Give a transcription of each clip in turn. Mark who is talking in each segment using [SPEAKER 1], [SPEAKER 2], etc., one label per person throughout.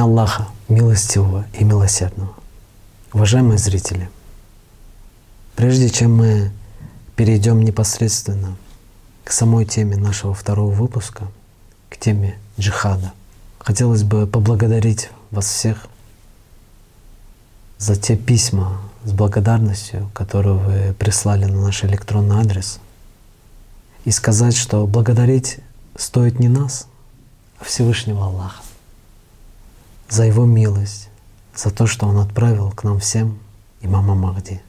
[SPEAKER 1] имя Аллаха, милостивого и милосердного. Уважаемые зрители, прежде чем мы перейдем непосредственно к самой теме нашего второго выпуска, к теме джихада, хотелось бы поблагодарить вас всех за те письма с благодарностью, которые вы прислали на наш электронный адрес, и сказать, что благодарить стоит не нас, а Всевышнего Аллаха за Его милость, за то, что Он отправил к нам всем имама Махди,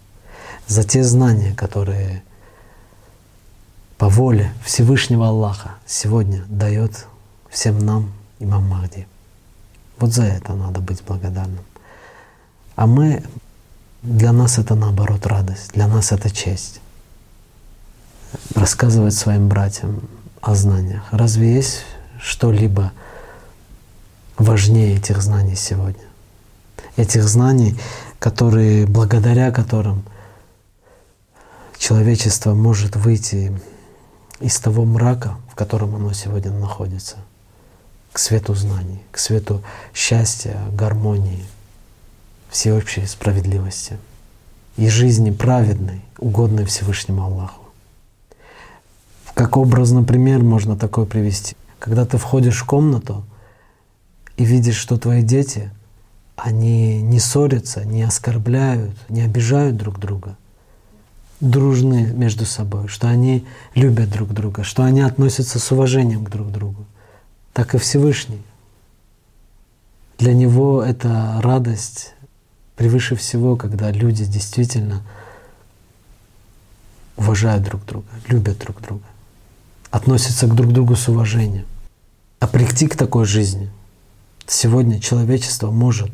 [SPEAKER 1] за те знания, которые по воле Всевышнего Аллаха сегодня дает всем нам имам Махди. Вот за это надо быть благодарным. А мы, для нас это наоборот радость, для нас это честь. Рассказывать своим братьям о знаниях. Разве есть что-либо важнее этих знаний сегодня? Этих знаний, которые, благодаря которым человечество может выйти из того мрака, в котором оно сегодня находится, к свету знаний, к свету счастья, гармонии, всеобщей справедливости и жизни праведной, угодной Всевышнему Аллаху. Как образный пример можно такой привести. Когда ты входишь в комнату и видишь, что твои дети, они не ссорятся, не оскорбляют, не обижают друг друга, дружны между собой, что они любят друг друга, что они относятся с уважением к друг другу, так и Всевышний. Для него это радость превыше всего, когда люди действительно уважают друг друга, любят друг друга, относятся к друг другу с уважением. А прийти к такой жизни сегодня человечество может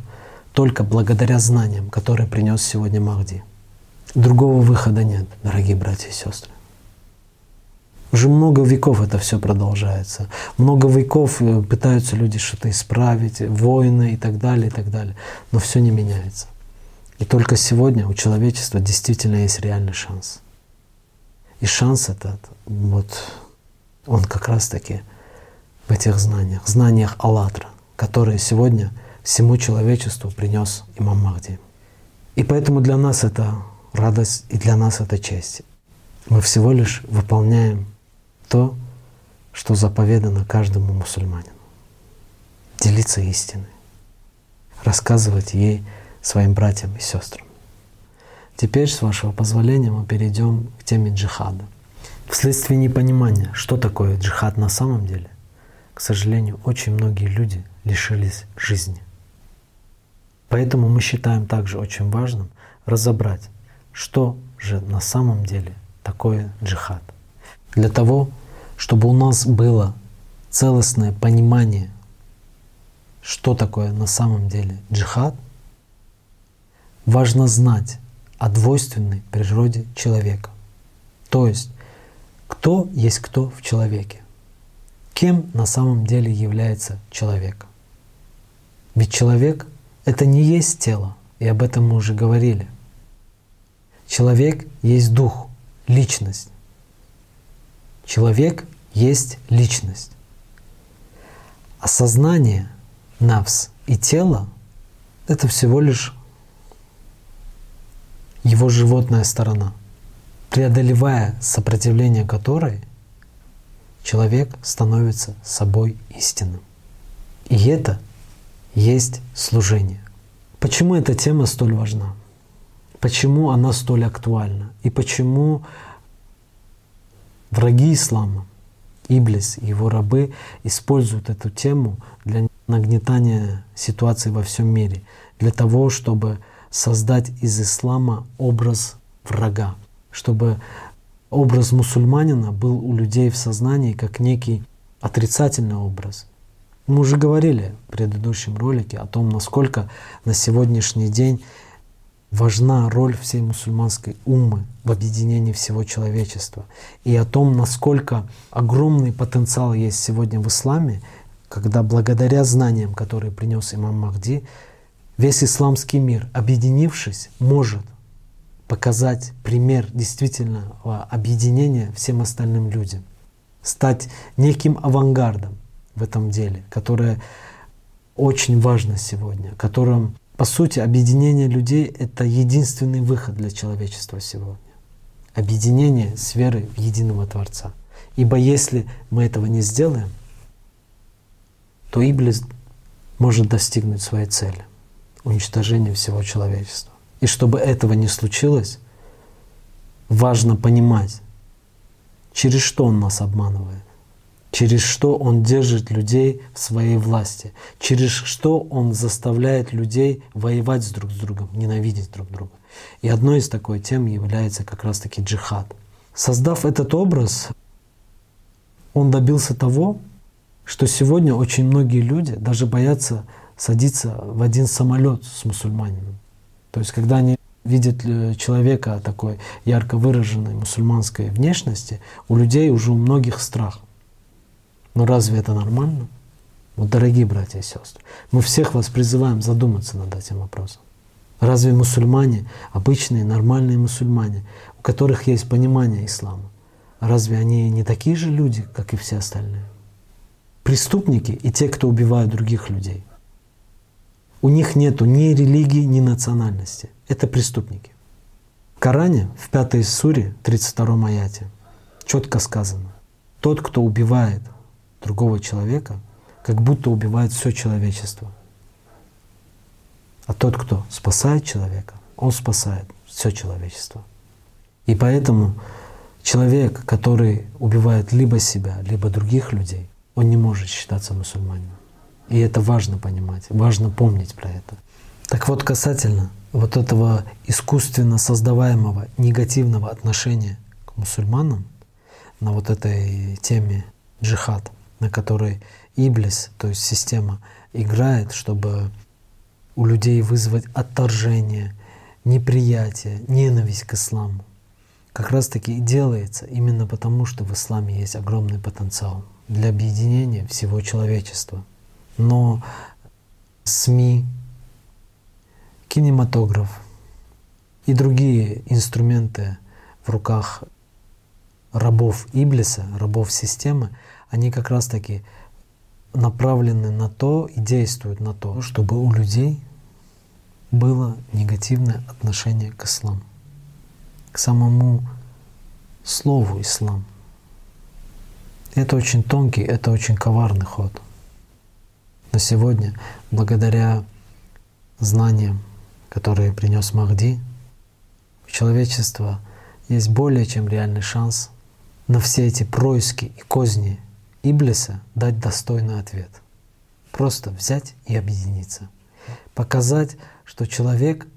[SPEAKER 1] только благодаря знаниям, которые принес сегодня Махди. Другого выхода нет, дорогие братья и сестры. Уже много веков это все продолжается. Много веков э, пытаются люди что-то исправить, войны и так далее, и так далее. Но все не меняется. И только сегодня у человечества действительно есть реальный шанс. И шанс этот, вот, он как раз-таки в этих знаниях, знаниях Аллатра, которые сегодня всему человечеству принес имам Махди. И поэтому для нас это радость и для нас это честь. Мы всего лишь выполняем то, что заповедано каждому мусульманину. Делиться истиной, рассказывать ей своим братьям и сестрам. Теперь, с вашего позволения, мы перейдем к теме джихада. Вследствие непонимания, что такое джихад на самом деле, к сожалению, очень многие люди лишились жизни. Поэтому мы считаем также очень важным разобрать, что же на самом деле такое джихад. Для того, чтобы у нас было целостное понимание, что такое на самом деле джихад, важно знать о двойственной природе человека. То есть, кто есть кто в человеке. Кем на самом деле является человек. Ведь человек — это не есть тело, и об этом мы уже говорили. Человек есть дух, личность. Человек есть личность. Осознание, навс и тело — это всего лишь его животная сторона, преодолевая сопротивление которой человек становится собой истинным. И это есть служение. Почему эта тема столь важна? Почему она столь актуальна? И почему враги ислама, Иблис и его рабы используют эту тему для нагнетания ситуации во всем мире, для того, чтобы создать из ислама образ врага, чтобы образ мусульманина был у людей в сознании как некий отрицательный образ. Мы уже говорили в предыдущем ролике о том, насколько на сегодняшний день важна роль всей мусульманской уммы в объединении всего человечества. И о том, насколько огромный потенциал есть сегодня в исламе, когда благодаря знаниям, которые принес имам Махди, весь исламский мир, объединившись, может показать пример действительного объединения всем остальным людям, стать неким авангардом в этом деле, которое очень важно сегодня, которым, по сути, объединение людей — это единственный выход для человечества сегодня. Объединение с верой в единого Творца. Ибо если мы этого не сделаем, то Иблис может достигнуть своей цели — уничтожения всего человечества. И чтобы этого не случилось, важно понимать, через что он нас обманывает, через что он держит людей в своей власти, через что он заставляет людей воевать друг с другом, ненавидеть друг друга. И одной из такой тем является как раз-таки джихад. Создав этот образ, он добился того, что сегодня очень многие люди даже боятся садиться в один самолет с мусульманином. То есть, когда они видят э, человека такой ярко выраженной мусульманской внешности, у людей уже у многих страх. Но разве это нормально? Вот, дорогие братья и сестры, мы всех вас призываем задуматься над этим вопросом. Разве мусульмане, обычные нормальные мусульмане, у которых есть понимание ислама, разве они не такие же люди, как и все остальные? Преступники и те, кто убивают других людей. У них нету ни религии, ни национальности. Это преступники. В Коране, в пятой суре, 32 аяте, четко сказано, тот, кто убивает другого человека, как будто убивает все человечество. А тот, кто спасает человека, он спасает все человечество. И поэтому человек, который убивает либо себя, либо других людей, он не может считаться мусульманином. И это важно понимать, важно помнить про это. Так вот, касательно вот этого искусственно создаваемого негативного отношения к мусульманам, на вот этой теме джихад, на которой Иблис, то есть система, играет, чтобы у людей вызвать отторжение, неприятие, ненависть к исламу. Как раз таки и делается именно потому, что в исламе есть огромный потенциал для объединения всего человечества. Но СМИ, кинематограф и другие инструменты в руках рабов Иблиса, рабов системы, они как раз таки направлены на то и действуют на то, чтобы у людей было негативное отношение к исламу, к самому слову ислам. Это очень тонкий, это очень коварный ход. Но сегодня, благодаря знаниям, которые принес Махди, у человечества есть более чем реальный шанс на все эти происки и козни Иблиса дать достойный ответ. Просто взять и объединиться. Показать, что человек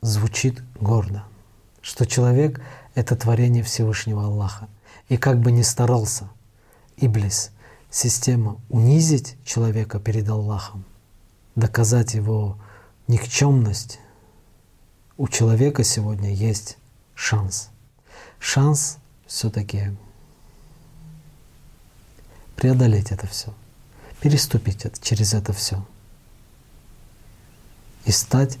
[SPEAKER 1] звучит гордо, что человек — это творение Всевышнего Аллаха. И как бы ни старался Иблис, система унизить человека перед Аллахом, доказать его никчемность, у человека сегодня есть шанс. Шанс все-таки преодолеть это все, переступить это, через это все и стать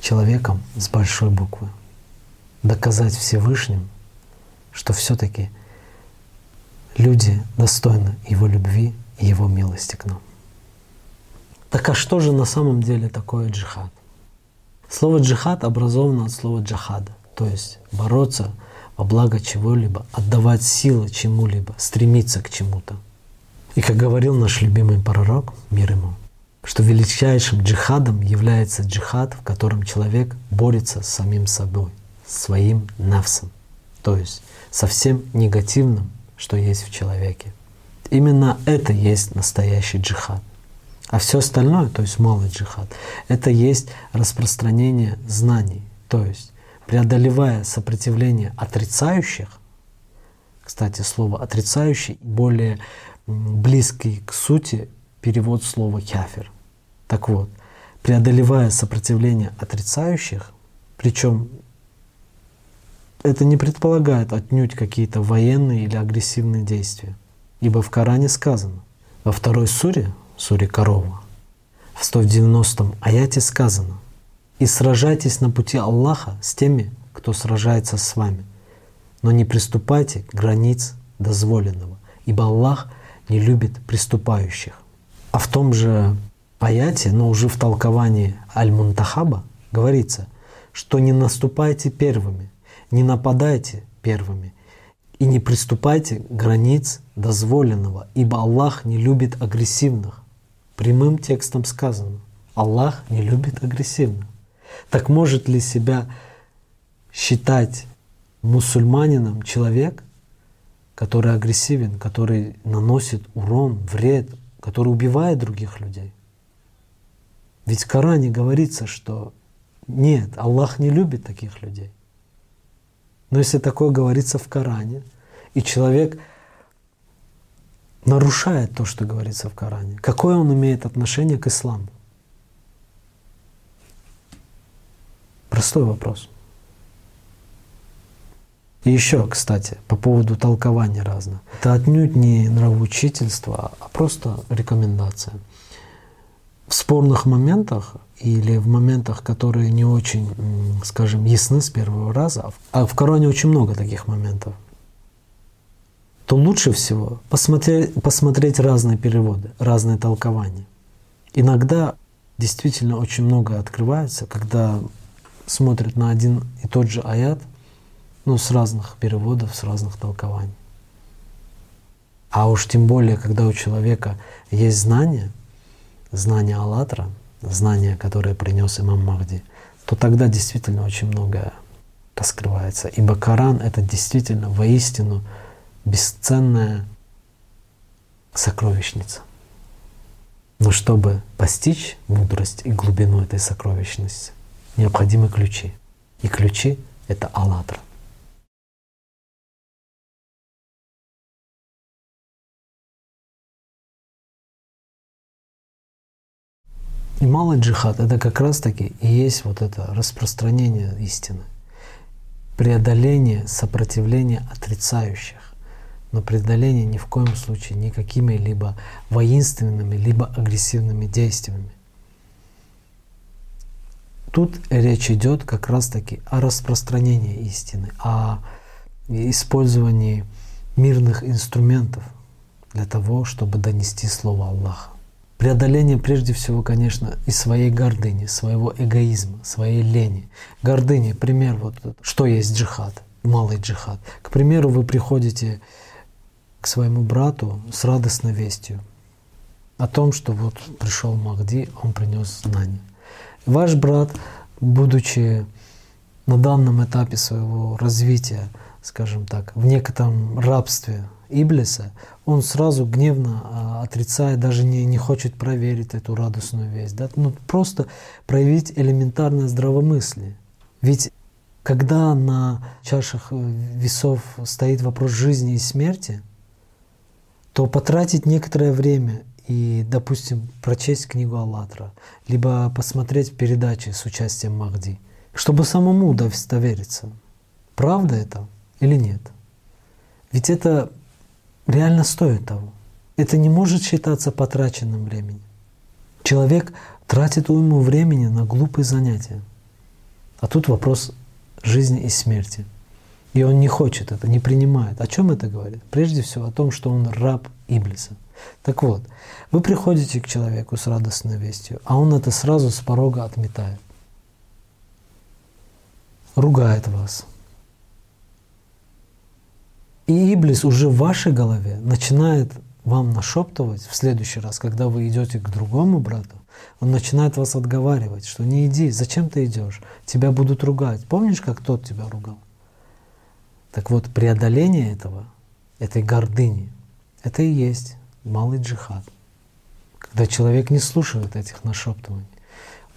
[SPEAKER 1] человеком с большой буквы. Доказать Всевышним, что все-таки люди достойны Его любви и Его милости к нам. Так а что же на самом деле такое джихад? Слово джихад образовано от слова джахада, то есть бороться во благо чего-либо, отдавать силы чему-либо, стремиться к чему-то. И как говорил наш любимый пророк, мир ему, что величайшим джихадом является джихад, в котором человек борется с самим собой, своим нафсом, то есть со всем негативным, что есть в человеке. Именно это есть настоящий джихад. А все остальное, то есть малый джихад, это есть распространение знаний, то есть преодолевая сопротивление отрицающих, кстати, слово отрицающий более близкий к сути перевод слова кафир. Так вот, преодолевая сопротивление отрицающих, причем это не предполагает отнюдь какие-то военные или агрессивные действия. Ибо в Коране сказано, во второй суре, суре Корова, в 190 аяте сказано – и сражайтесь на пути Аллаха с теми, кто сражается с вами. Но не приступайте к границ дозволенного, ибо Аллах не любит приступающих. А в том же аяте, но уже в толковании Аль-Мунтахаба говорится, что не наступайте первыми, не нападайте первыми и не приступайте границ дозволенного, ибо Аллах не любит агрессивных. Прямым текстом сказано, Аллах не любит агрессивных. Так может ли себя считать мусульманином человек, который агрессивен, который наносит урон, вред, который убивает других людей? Ведь в Коране говорится, что нет, Аллах не любит таких людей. Но если такое говорится в Коране, и человек нарушает то, что говорится в Коране, какое он имеет отношение к исламу? Простой вопрос. И еще, кстати, по поводу толкования разного. Это отнюдь не нравоучительство, а просто рекомендация. В спорных моментах или в моментах, которые не очень, скажем, ясны с первого раза, а в Коране очень много таких моментов, то лучше всего посмотреть, посмотреть разные переводы, разные толкования. Иногда действительно очень много открывается, когда смотрят на один и тот же аят, ну, с разных переводов, с разных толкований. А уж тем более, когда у человека есть знание, знание Аллатра, знание, которое принес имам Махди, то тогда действительно очень многое раскрывается. Ибо Коран — это действительно воистину бесценная сокровищница. Но чтобы постичь мудрость и глубину этой сокровищности, необходимы ключи. И ключи — это «АЛЛАТРА». И малый джихад — это как раз-таки и есть вот это распространение истины, преодоление сопротивления отрицающих, но преодоление ни в коем случае никакими либо воинственными, либо агрессивными действиями. Тут речь идет как раз-таки о распространении истины, о использовании мирных инструментов для того, чтобы донести Слово Аллаха. Преодоление прежде всего, конечно, и своей гордыни, своего эгоизма, своей лени. Гордыни, пример, вот что есть джихад, малый джихад. К примеру, вы приходите к своему брату с радостной вестью о том, что вот пришел Махди, он принес знания. Ваш брат, будучи на данном этапе своего развития, скажем так, в некотором рабстве Иблиса, он сразу гневно а, отрицает, даже не, не хочет проверить эту радостную весть. Да? Ну, просто проявить элементарное здравомыслие. Ведь когда на чашах весов стоит вопрос жизни и смерти, то потратить некоторое время и, допустим, прочесть книгу «АЛЛАТРА», либо посмотреть передачи с участием Махди, чтобы самому удостовериться, правда это или нет. Ведь это реально стоит того. Это не может считаться потраченным временем. Человек тратит уйму времени на глупые занятия. А тут вопрос жизни и смерти. И он не хочет это, не принимает. О чем это говорит? Прежде всего о том, что он раб Иблиса. Так вот, вы приходите к человеку с радостной вестью, а он это сразу с порога отметает. Ругает вас, и Иблис уже в вашей голове начинает вам нашептывать в следующий раз, когда вы идете к другому брату, он начинает вас отговаривать, что не иди, зачем ты идешь, тебя будут ругать. Помнишь, как тот тебя ругал? Так вот, преодоление этого, этой гордыни, это и есть малый джихад. Когда человек не слушает этих нашептываний,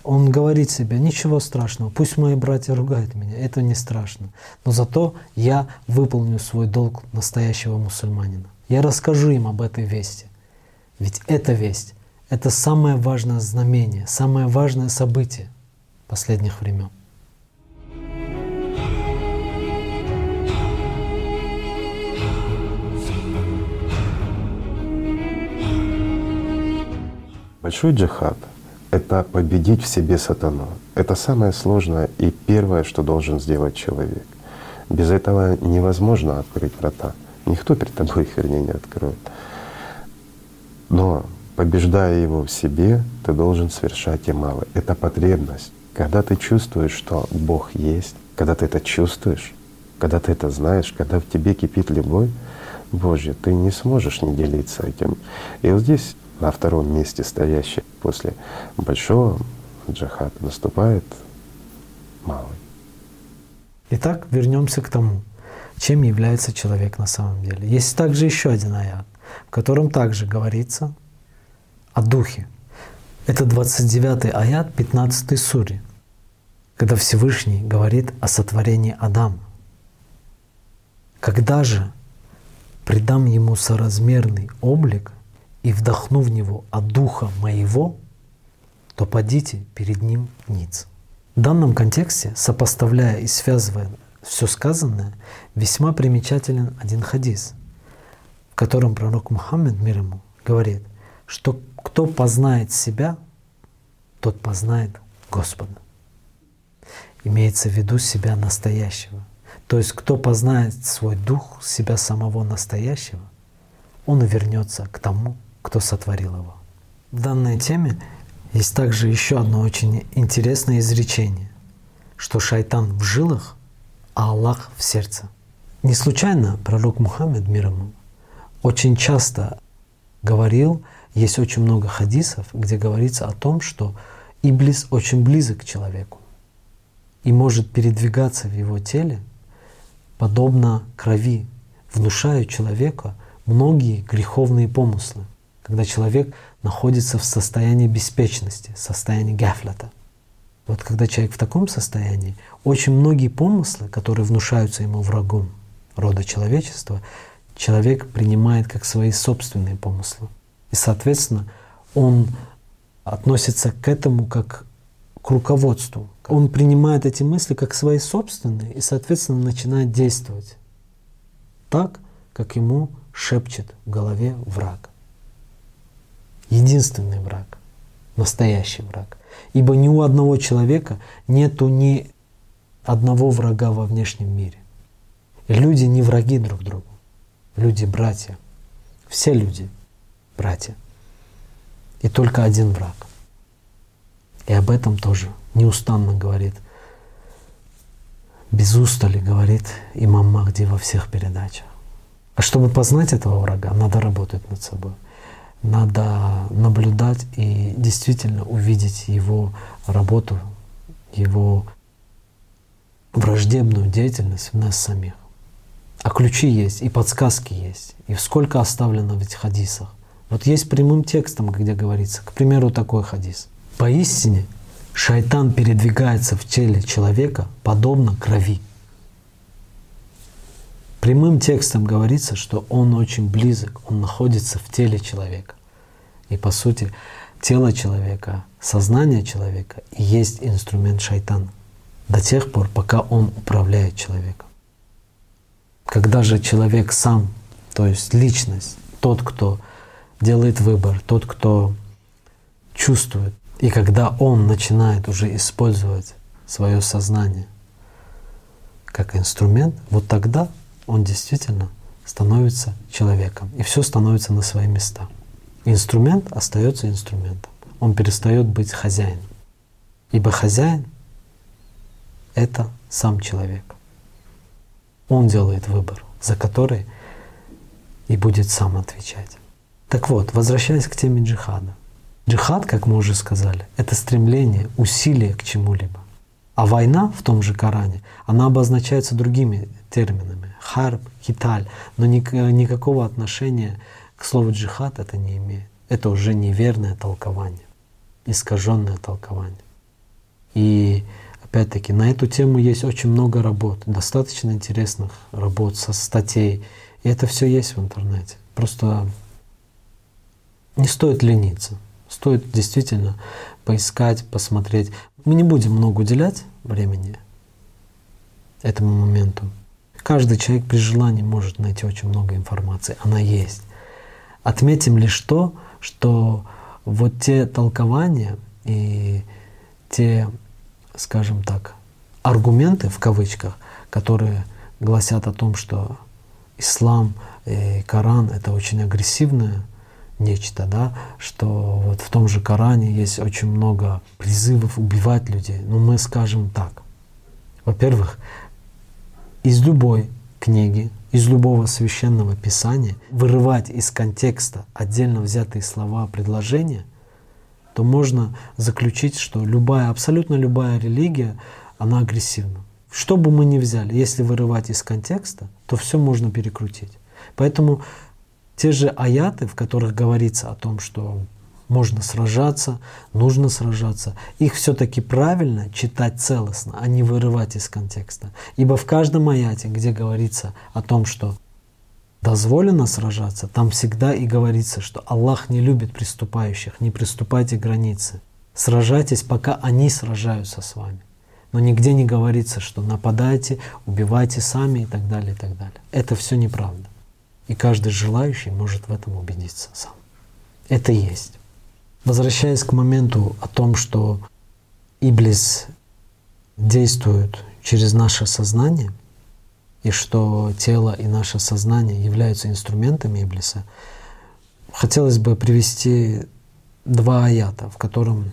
[SPEAKER 1] он говорит себе, ничего страшного, пусть мои братья ругают меня, это не страшно. Но зато я выполню свой долг настоящего мусульманина. Я расскажу им об этой вести. Ведь эта весть — это самое важное знамение, самое важное событие последних времен.
[SPEAKER 2] Большой джихад — это победить в себе сатану. Это самое сложное и первое, что должен сделать человек. Без этого невозможно открыть врата. Никто перед тобой их, вернее, не откроет. Но побеждая его в себе, ты должен совершать и мало. Это потребность. Когда ты чувствуешь, что Бог есть, когда ты это чувствуешь, когда ты это знаешь, когда в тебе кипит любовь Божья, ты не сможешь не делиться этим. И вот здесь на втором месте стоящий после большого джихада наступает малый.
[SPEAKER 1] Итак, вернемся к тому, чем является человек на самом деле. Есть также еще один аят, в котором также говорится о духе. Это 29 аят 15 сури, когда Всевышний говорит о сотворении Адама. Когда же придам ему соразмерный облик и вдохну в него от духа моего, то падите перед ним ниц. В данном контексте, сопоставляя и связывая все сказанное, весьма примечателен один хадис, в котором пророк Мухаммед, мир ему, говорит, что кто познает себя, тот познает Господа. Имеется в виду себя настоящего. То есть кто познает свой дух, себя самого настоящего, он вернется к тому, кто сотворил его. В данной теме есть также еще одно очень интересное изречение, что шайтан в жилах, а Аллах в сердце. Не случайно пророк Мухаммед, мир ему, очень часто говорил, есть очень много хадисов, где говорится о том, что Иблис очень близок к человеку и может передвигаться в его теле, подобно крови, внушая человеку многие греховные помыслы когда человек находится в состоянии беспечности, состоянии гафлята. Вот когда человек в таком состоянии, очень многие помыслы, которые внушаются ему врагом рода человечества, человек принимает как свои собственные помыслы. И, соответственно, он относится к этому как к руководству. Он принимает эти мысли как свои собственные и, соответственно, начинает действовать так, как ему шепчет в голове враг единственный враг, настоящий враг. Ибо ни у одного человека нету ни одного врага во внешнем мире. И люди не враги друг другу, люди братья. Все люди братья. И только один враг. И об этом тоже неустанно говорит, без устали говорит имам Махди во всех передачах. А чтобы познать этого врага, надо работать над собой надо наблюдать и действительно увидеть его работу, его враждебную деятельность в нас самих. А ключи есть, и подсказки есть, и сколько оставлено в этих хадисах. Вот есть прямым текстом, где говорится, к примеру, такой хадис. Поистине, шайтан передвигается в теле человека подобно крови. Прямым текстом говорится, что он очень близок, он находится в теле человека. И по сути, тело человека, сознание человека и есть инструмент шайтана до тех пор, пока он управляет человеком. Когда же человек сам, то есть личность, тот, кто делает выбор, тот, кто чувствует, и когда он начинает уже использовать свое сознание как инструмент, вот тогда он действительно становится человеком, и все становится на свои места. Инструмент остается инструментом. Он перестает быть хозяином. Ибо хозяин — это сам человек. Он делает выбор, за который и будет сам отвечать. Так вот, возвращаясь к теме джихада. Джихад, как мы уже сказали, это стремление, усилие к чему-либо. А война в том же Коране, она обозначается другими терминами. Харб, хиталь, но никакого отношения к слову джихад это не имеет. Это уже неверное толкование, искаженное толкование. И опять-таки на эту тему есть очень много работ, достаточно интересных работ, со статей. И это все есть в интернете. Просто не стоит лениться. Стоит действительно поискать, посмотреть. Мы не будем много уделять времени этому моменту. Каждый человек при желании может найти очень много информации. Она есть. Отметим лишь то, что вот те толкования и те, скажем так, аргументы в кавычках, которые гласят о том, что ислам и Коран — это очень агрессивное нечто, да, что вот в том же Коране есть очень много призывов убивать людей. Но мы скажем так. Во-первых, из любой книги, из любого священного писания вырывать из контекста отдельно взятые слова, предложения, то можно заключить, что любая, абсолютно любая религия, она агрессивна. Что бы мы ни взяли, если вырывать из контекста, то все можно перекрутить. Поэтому те же аяты, в которых говорится о том, что можно сражаться, нужно сражаться, их все-таки правильно читать целостно, а не вырывать из контекста. Ибо в каждом аяте, где говорится о том, что дозволено сражаться, там всегда и говорится, что Аллах не любит приступающих, не приступайте к границе. Сражайтесь, пока они сражаются с вами. Но нигде не говорится, что нападайте, убивайте сами и так далее, и так далее. Это все неправда. И каждый желающий может в этом убедиться сам. Это есть. Возвращаясь к моменту о том, что Иблис действует через наше сознание, и что тело и наше сознание являются инструментами Иблиса, хотелось бы привести два аята, в котором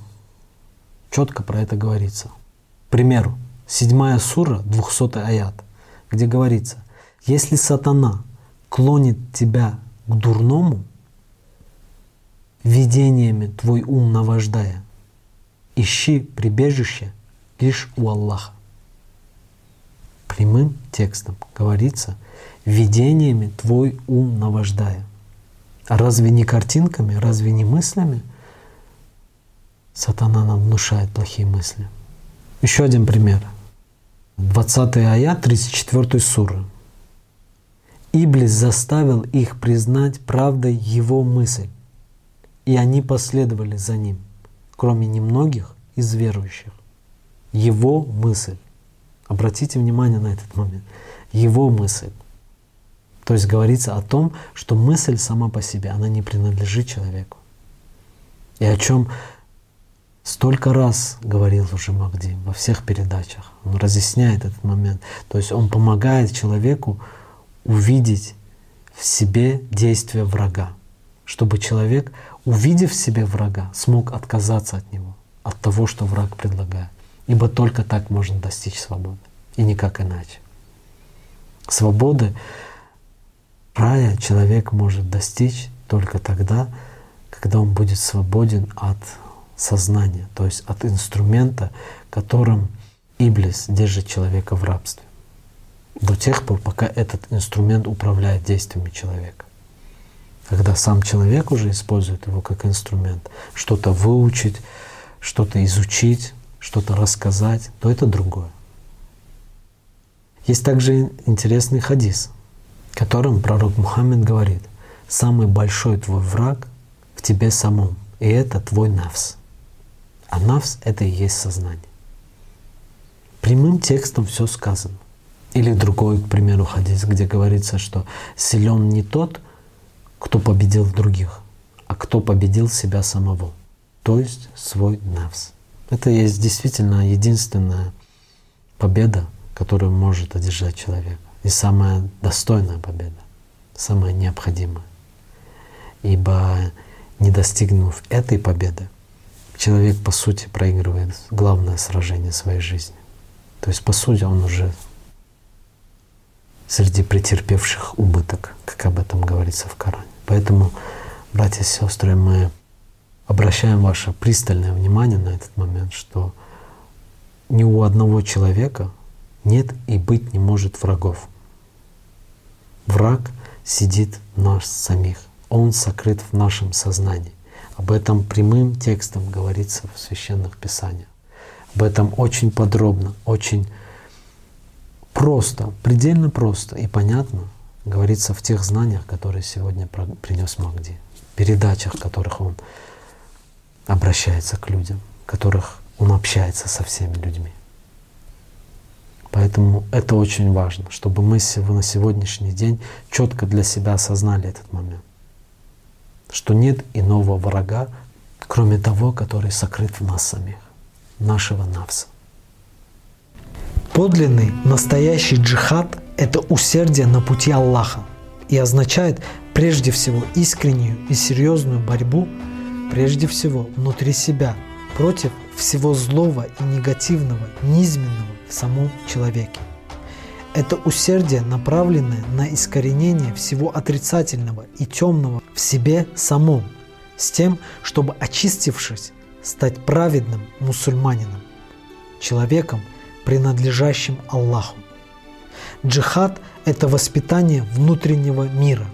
[SPEAKER 1] четко про это говорится. К примеру, седьмая сура, 200 аят, где говорится, если сатана клонит тебя к дурному, видениями твой ум наваждая, ищи прибежище лишь у Аллаха. Прямым текстом говорится, видениями твой ум наваждая. А разве не картинками, разве не мыслями сатана нам внушает плохие мысли? Еще один пример. 20 аят 34 суры. Иблис заставил их признать правдой его мысль, и они последовали за ним, кроме немногих из верующих. Его мысль. Обратите внимание на этот момент. Его мысль. То есть говорится о том, что мысль сама по себе, она не принадлежит человеку. И о чем столько раз говорил уже Магди во всех передачах. Он разъясняет этот момент. То есть он помогает человеку увидеть в себе действие врага, чтобы человек, увидев в себе врага, смог отказаться от него, от того, что враг предлагает. Ибо только так можно достичь свободы, и никак иначе. Свободы рая человек может достичь только тогда, когда он будет свободен от сознания, то есть от инструмента, которым Иблис держит человека в рабстве до тех пор, пока этот инструмент управляет действиями человека. Когда сам человек уже использует его как инструмент, что-то выучить, что-то изучить, что-то рассказать, то это другое. Есть также интересный хадис, в котором пророк Мухаммед говорит, самый большой твой враг в тебе самом, и это твой навс. А навс — это и есть сознание. Прямым текстом все сказано. Или другой, к примеру, хадис, где говорится, что силен не тот, кто победил других, а кто победил себя самого, то есть свой навс. Это есть действительно единственная победа, которую может одержать человек. И самая достойная победа, самая необходимая. Ибо не достигнув этой победы, человек по сути проигрывает главное сражение своей жизни. То есть по сути он уже среди претерпевших убыток, как об этом говорится в Коране. Поэтому, братья и сестры, мы обращаем ваше пристальное внимание на этот момент, что ни у одного человека нет и быть не может врагов. Враг сидит в нас самих. Он сокрыт в нашем сознании. Об этом прямым текстом говорится в священных писаниях. Об этом очень подробно, очень просто, предельно просто и понятно говорится в тех знаниях, которые сегодня принес Магди, передачах, в которых он обращается к людям, в которых он общается со всеми людьми. Поэтому это очень важно, чтобы мы на сегодняшний день четко для себя осознали этот момент, что нет иного врага, кроме того, который сокрыт в нас самих, нашего навса. Подлинный, настоящий джихад — это усердие на пути Аллаха и означает прежде всего искреннюю и серьезную борьбу, прежде всего внутри себя, против всего злого и негативного, низменного в самом человеке. Это усердие, направленное на искоренение всего отрицательного и темного в себе самом, с тем, чтобы, очистившись, стать праведным мусульманином, человеком, принадлежащим Аллаху. Джихад – это воспитание внутреннего мира.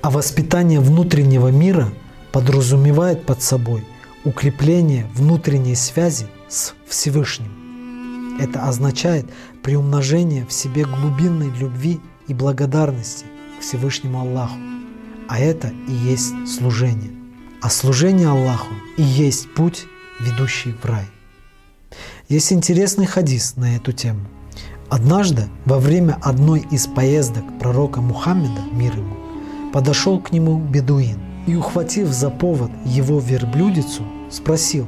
[SPEAKER 1] А воспитание внутреннего мира подразумевает под собой укрепление внутренней связи с Всевышним. Это означает приумножение в себе глубинной любви и благодарности к Всевышнему Аллаху. А это и есть служение. А служение Аллаху и есть путь, ведущий в рай. Есть интересный хадис на эту тему – Однажды, во время одной из поездок пророка Мухаммеда, мир ему, подошел к нему бедуин и, ухватив за повод его верблюдицу, спросил,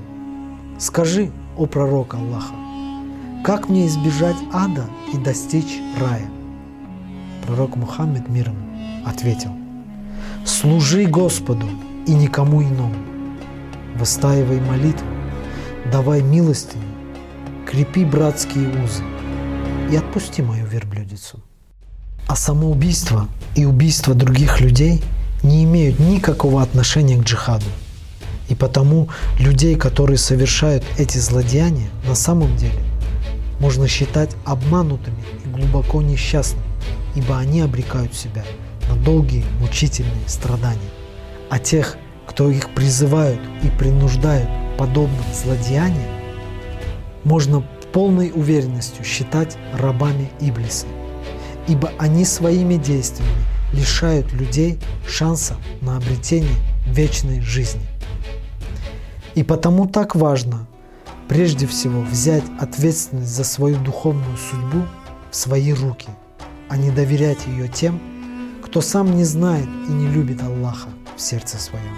[SPEAKER 1] «Скажи, о пророк Аллаха, как мне избежать ада и достичь рая?» Пророк Мухаммед, мир ему, ответил, «Служи Господу и никому иному, выстаивай молитву, давай милостыню, крепи братские узы, и отпусти мою верблюдицу. А самоубийство и убийство других людей не имеют никакого отношения к джихаду. И потому людей, которые совершают эти злодеяния, на самом деле можно считать обманутыми и глубоко несчастными, ибо они обрекают себя на долгие мучительные страдания. А тех, кто их призывают и принуждают подобным злодеяниям, можно полной уверенностью считать рабами Иблиса, ибо они своими действиями лишают людей шанса на обретение вечной жизни. И потому так важно прежде всего взять ответственность за свою духовную судьбу в свои руки, а не доверять ее тем, кто сам не знает и не любит Аллаха в сердце своем.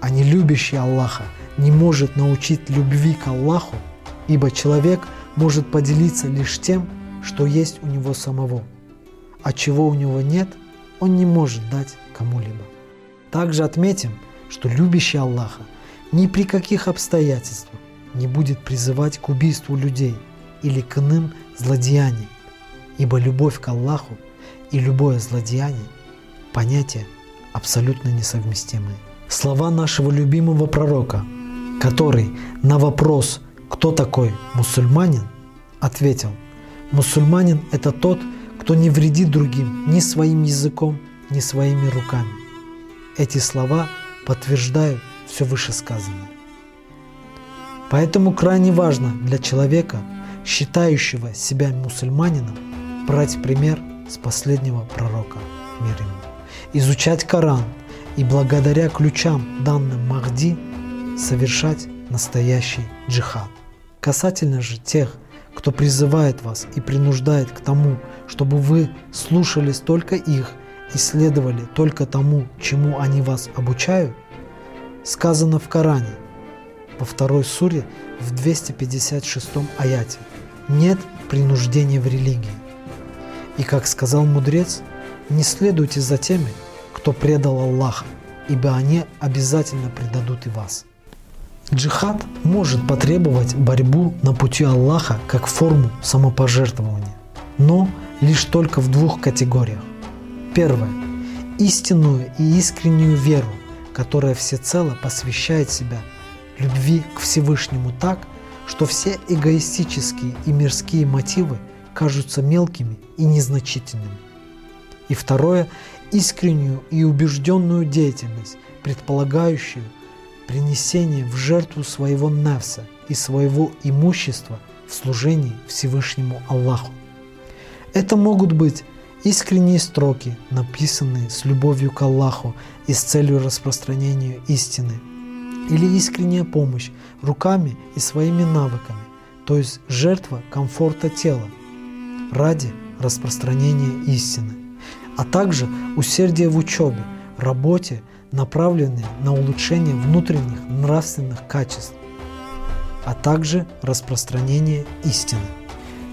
[SPEAKER 1] А не любящий Аллаха не может научить любви к Аллаху ибо человек может поделиться лишь тем, что есть у него самого, а чего у него нет, он не может дать кому-либо. Также отметим, что любящий Аллаха ни при каких обстоятельствах не будет призывать к убийству людей или к иным злодеяниям, ибо любовь к Аллаху и любое злодеяние – понятия абсолютно несовместимые. Слова нашего любимого пророка, который на вопрос – кто такой мусульманин? Ответил, мусульманин – это тот, кто не вредит другим ни своим языком, ни своими руками. Эти слова подтверждают все вышесказанное. Поэтому крайне важно для человека, считающего себя мусульманином, брать пример с последнего пророка, мир ему, изучать Коран и благодаря ключам, данным Махди, совершать настоящий джихад. Касательно же тех, кто призывает вас и принуждает к тому, чтобы вы слушались только их и следовали только тому, чему они вас обучают, сказано в Коране, во второй суре в 256 аяте «Нет принуждения в религии». И как сказал мудрец, не следуйте за теми, кто предал Аллаха, ибо они обязательно предадут и вас. Джихад может потребовать борьбу на пути Аллаха как форму самопожертвования, но лишь только в двух категориях. Первое – истинную и искреннюю веру, которая всецело посвящает себя любви к Всевышнему так, что все эгоистические и мирские мотивы кажутся мелкими и незначительными. И второе – искреннюю и убежденную деятельность, предполагающую принесение в жертву своего навса и своего имущества в служении Всевышнему Аллаху. Это могут быть искренние строки, написанные с любовью к Аллаху и с целью распространения истины, или искренняя помощь руками и своими навыками, то есть жертва комфорта тела ради распространения истины, а также усердие в учебе, работе – направленные на улучшение внутренних нравственных качеств, а также распространение истины.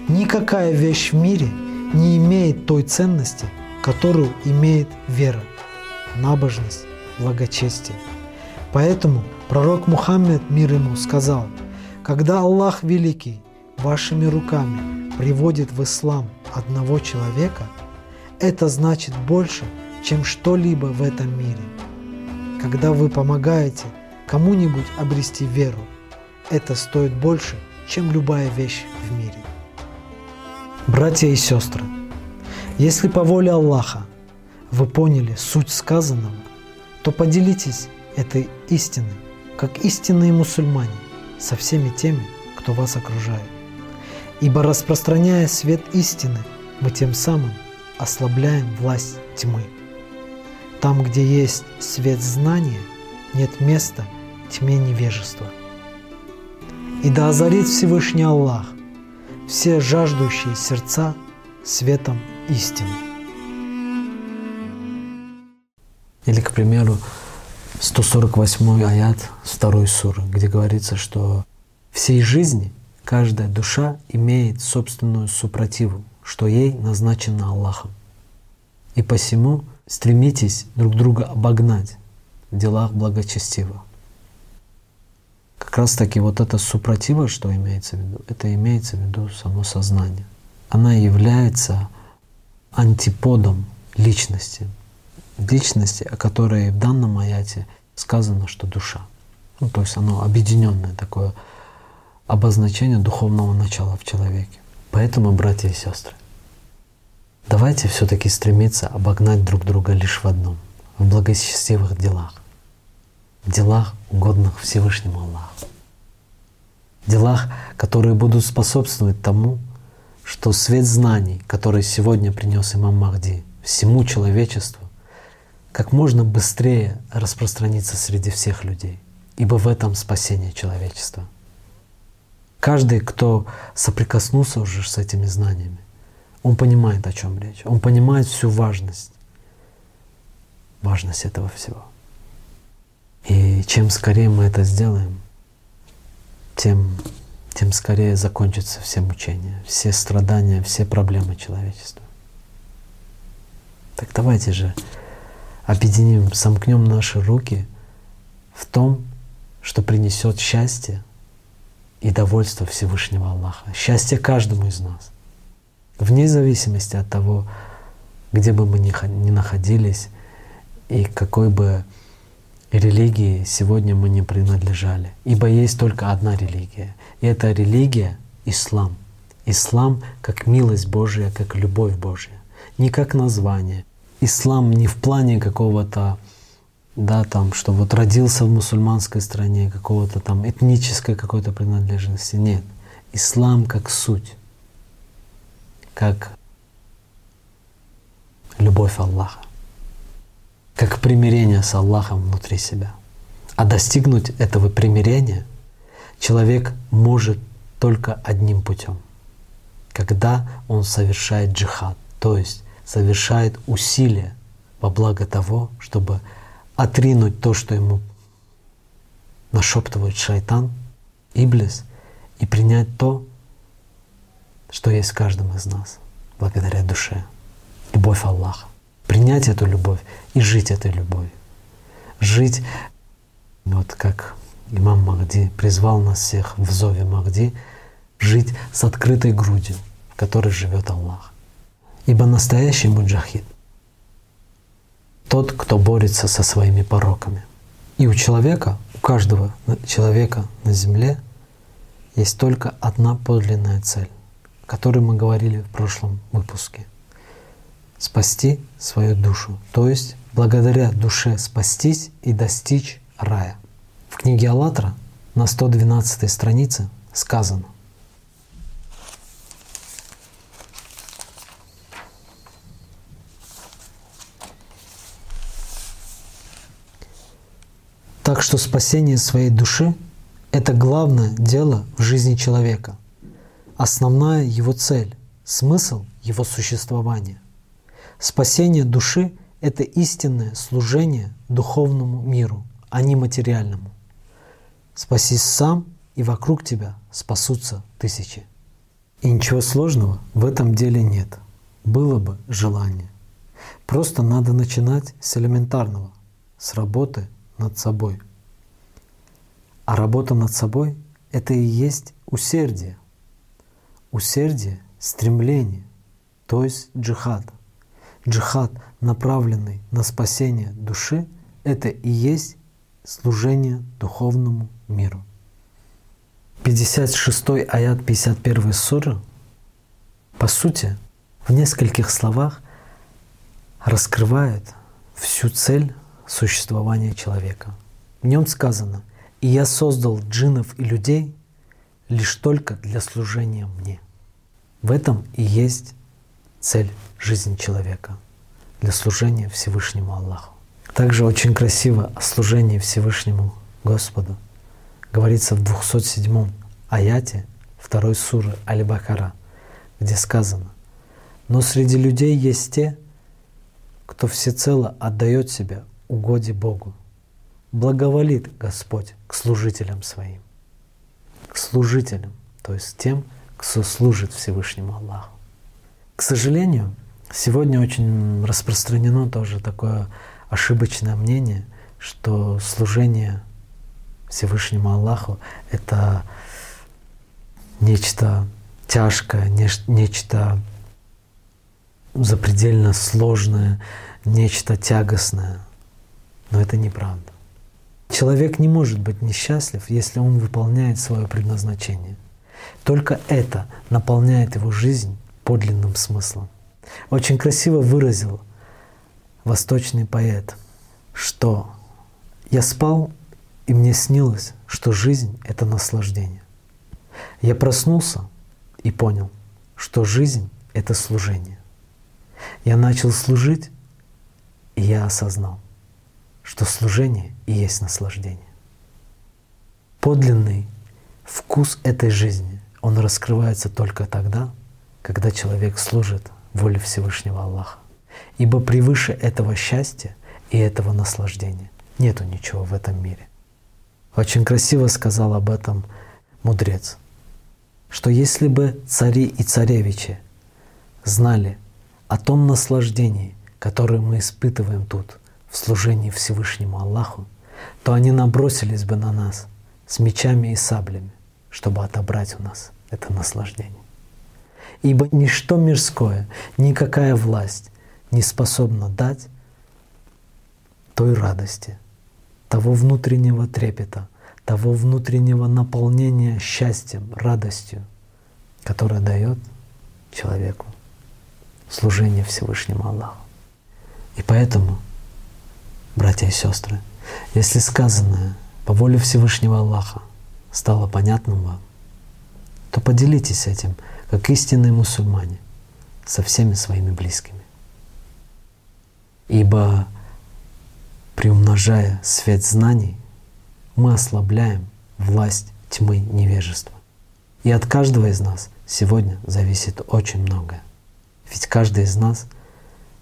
[SPEAKER 1] Никакая вещь в мире не имеет той ценности, которую имеет вера. набожность, благочестие. Поэтому пророк Мухаммед, мир ему, сказал, когда Аллах Великий вашими руками приводит в ислам одного человека, это значит больше, чем что-либо в этом мире. Когда вы помогаете кому-нибудь обрести веру, это стоит больше, чем любая вещь в мире. Братья и сестры, если по воле Аллаха вы поняли суть сказанного, то поделитесь этой истиной, как истинные мусульмане, со всеми теми, кто вас окружает. Ибо распространяя свет истины, мы тем самым ослабляем власть тьмы. Там, где есть свет знания, нет места тьме невежества. И да озарит Всевышний Аллах все жаждущие сердца светом истины. Или, к примеру, 148 аят 2 суры, где говорится, что всей жизни каждая душа имеет собственную супротиву, что ей назначено Аллахом. И посему стремитесь друг друга обогнать в делах благочестивых. Как раз таки вот это супротива, что имеется в виду, это имеется в виду само сознание. Она является антиподом личности. Личности, о которой в данном аяте сказано, что душа. Ну, то есть оно объединенное такое обозначение духовного начала в человеке. Поэтому, братья и сестры, давайте все-таки стремиться обогнать друг друга лишь в одном — в благочестивых делах, в делах, угодных Всевышнему Аллаху, в делах, которые будут способствовать тому, что свет знаний, который сегодня принес имам Махди всему человечеству, как можно быстрее распространиться среди всех людей, ибо в этом спасение человечества. Каждый, кто соприкоснулся уже с этими знаниями, он понимает, о чем речь. Он понимает всю важность, важность этого всего. И чем скорее мы это сделаем, тем, тем скорее закончатся все мучения, все страдания, все проблемы человечества. Так давайте же объединим, сомкнем наши руки в том, что принесет счастье и довольство Всевышнего Аллаха. Счастье каждому из нас. Вне зависимости от того, где бы мы ни находились и какой бы религии сегодня мы не принадлежали. Ибо есть только одна религия. И эта религия — ислам. Ислам как милость Божия, как любовь Божья. Не как название. Ислам не в плане какого-то да, там, что вот родился в мусульманской стране, какого-то там этнической какой-то принадлежности. Нет. Ислам как суть, как любовь Аллаха, как примирение с Аллахом внутри себя. А достигнуть этого примирения человек может только одним путем, когда он совершает джихад, то есть совершает усилия во благо того, чтобы отринуть то, что ему нашептывает шайтан, иблис, и принять то, что есть в каждом из нас, благодаря душе, любовь Аллаха. Принять эту любовь и жить этой любовью. Жить, вот как имам Махди призвал нас всех в зове Махди, жить с открытой грудью, в которой живет Аллах. Ибо настоящий муджахид тот, кто борется со своими пороками. И у человека, у каждого человека на земле есть только одна подлинная цель, которой мы говорили в прошлом выпуске. Спасти свою душу, то есть благодаря душе спастись и достичь рая. В книге «АЛЛАТРА» на 112 странице сказано Так что спасение своей души — это главное дело в жизни человека, основная его цель, смысл его существования. Спасение души — это истинное служение духовному миру, а не материальному. Спасись сам, и вокруг тебя спасутся тысячи. И ничего сложного в этом деле нет. Было бы желание. Просто надо начинать с элементарного, с работы над собой. А работа над собой — это и есть усердие. Усердие — стремление, то есть джихад. Джихад, направленный на спасение души, это и есть служение духовному миру. 56 аят 51 суры, по сути, в нескольких словах раскрывает всю цель существования человека. В нем сказано, «И я создал джинов и людей лишь только для служения мне». В этом и есть цель жизни человека для служения Всевышнему Аллаху. Также очень красиво о служении Всевышнему Господу говорится в 207 аяте второй суры Аль-Бакара, где сказано, «Но среди людей есть те, кто всецело отдает себя угоде Богу. Благоволит Господь к служителям своим». К служителям, то есть тем, кто служит Всевышнему Аллаху. К сожалению, сегодня очень распространено тоже такое ошибочное мнение, что служение Всевышнему Аллаху — это нечто тяжкое, нечто запредельно сложное, нечто тягостное. Но это неправда. Человек не может быть несчастлив, если он выполняет свое предназначение. Только это наполняет его жизнь подлинным смыслом. Очень красиво выразил восточный поэт, что «я спал, и мне снилось, что жизнь — это наслаждение. Я проснулся и понял, что жизнь — это служение. Я начал служить, и я осознал, что служение и есть наслаждение. Подлинный вкус этой жизни, он раскрывается только тогда, когда человек служит воле Всевышнего Аллаха. Ибо превыше этого счастья и этого наслаждения нету ничего в этом мире. Очень красиво сказал об этом мудрец, что если бы цари и царевичи знали о том наслаждении, которое мы испытываем тут в служении Всевышнему Аллаху, то они набросились бы на нас с мечами и саблями, чтобы отобрать у нас это наслаждение. Ибо ничто мирское, никакая власть не способна дать той радости, того внутреннего трепета, того внутреннего наполнения счастьем, радостью, которое дает человеку служение Всевышнему Аллаху. И поэтому, братья и сестры, если сказанное по воле Всевышнего Аллаха стало понятным вам, то поделитесь этим, как истинные мусульмане, со всеми своими близкими. Ибо приумножая свет знаний, мы ослабляем власть тьмы невежества. И от каждого из нас сегодня зависит очень многое. Ведь каждый из нас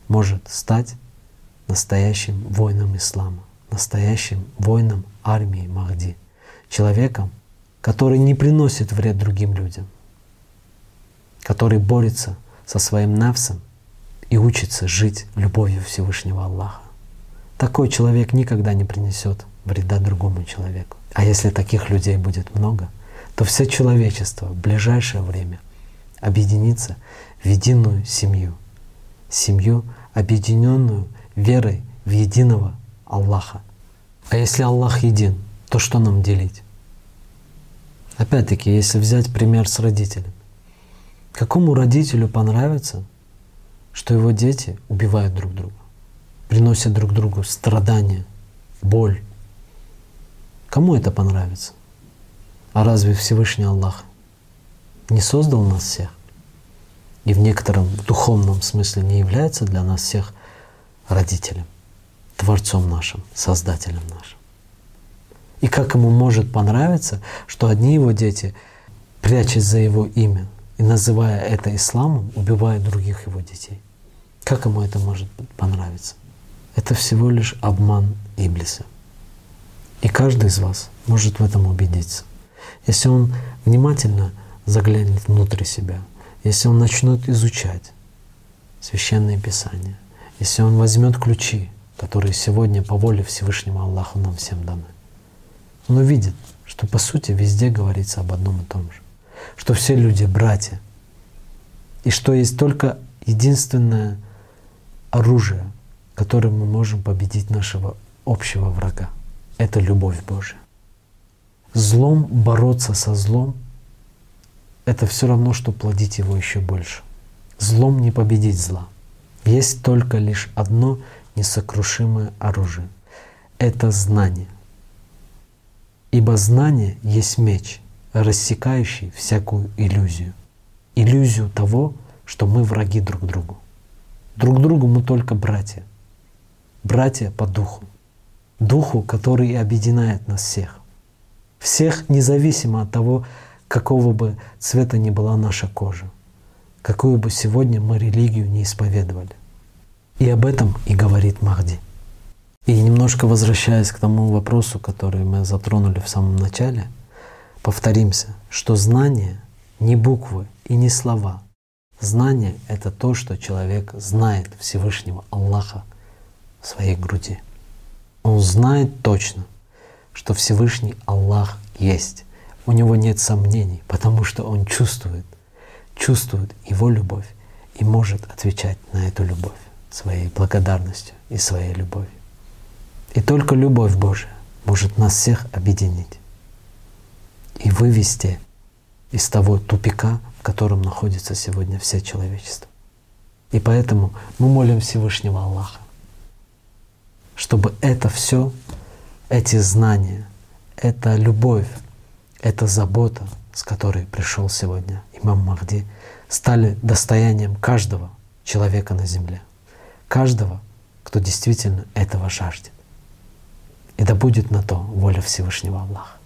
[SPEAKER 1] может стать настоящим воином ислама, настоящим воином армии Махди, человеком, который не приносит вред другим людям, который борется со своим навсом и учится жить любовью Всевышнего Аллаха. Такой человек никогда не принесет вреда другому человеку. А если таких людей будет много, то все человечество в ближайшее время объединится в единую семью. Семью, объединенную верой в единого Аллаха. А если Аллах един, то что нам делить? Опять-таки, если взять пример с родителями. Какому родителю понравится, что его дети убивают друг друга, приносят друг другу страдания, боль, Кому это понравится? А разве Всевышний Аллах не создал нас всех? И в некотором духовном смысле не является для нас всех родителем, Творцом нашим, Создателем нашим. И как ему может понравиться, что одни его дети, прячась за его имя и называя это исламом, убивают других его детей? Как ему это может понравиться? Это всего лишь обман Иблиса. И каждый из вас может в этом убедиться. Если он внимательно заглянет внутрь себя, если он начнет изучать священные писания, если он возьмет ключи, которые сегодня по воле Всевышнего Аллаха нам всем даны, он увидит, что по сути везде говорится об одном и том же, что все люди братья, и что есть только единственное оружие, которым мы можем победить нашего общего врага. Это любовь Божия. Злом бороться со злом — это все равно, что плодить его еще больше. Злом не победить зла. Есть только лишь одно несокрушимое оружие — это знание. Ибо знание есть меч, рассекающий всякую иллюзию. Иллюзию того, что мы враги друг другу. Друг другу мы только братья. Братья по духу. Духу, который объединяет нас всех. Всех независимо от того, какого бы цвета ни была наша кожа какую бы сегодня мы религию не исповедовали. И об этом и говорит Махди. И немножко возвращаясь к тому вопросу, который мы затронули в самом начале, повторимся, что знание не буквы и не слова. Знание — это то, что человек знает Всевышнего Аллаха в своей груди. Он знает точно, что Всевышний Аллах есть. У него нет сомнений, потому что он чувствует — чувствует Его любовь и может отвечать на эту любовь своей благодарностью и своей любовью. И только любовь Божия может нас всех объединить и вывести из того тупика, в котором находится сегодня все человечество. И поэтому мы молим Всевышнего Аллаха, чтобы это все, эти знания, эта любовь, эта забота, с которой пришел сегодня имам Махди, стали достоянием каждого человека на земле, каждого, кто действительно этого жаждет. И да будет на то воля Всевышнего Аллаха.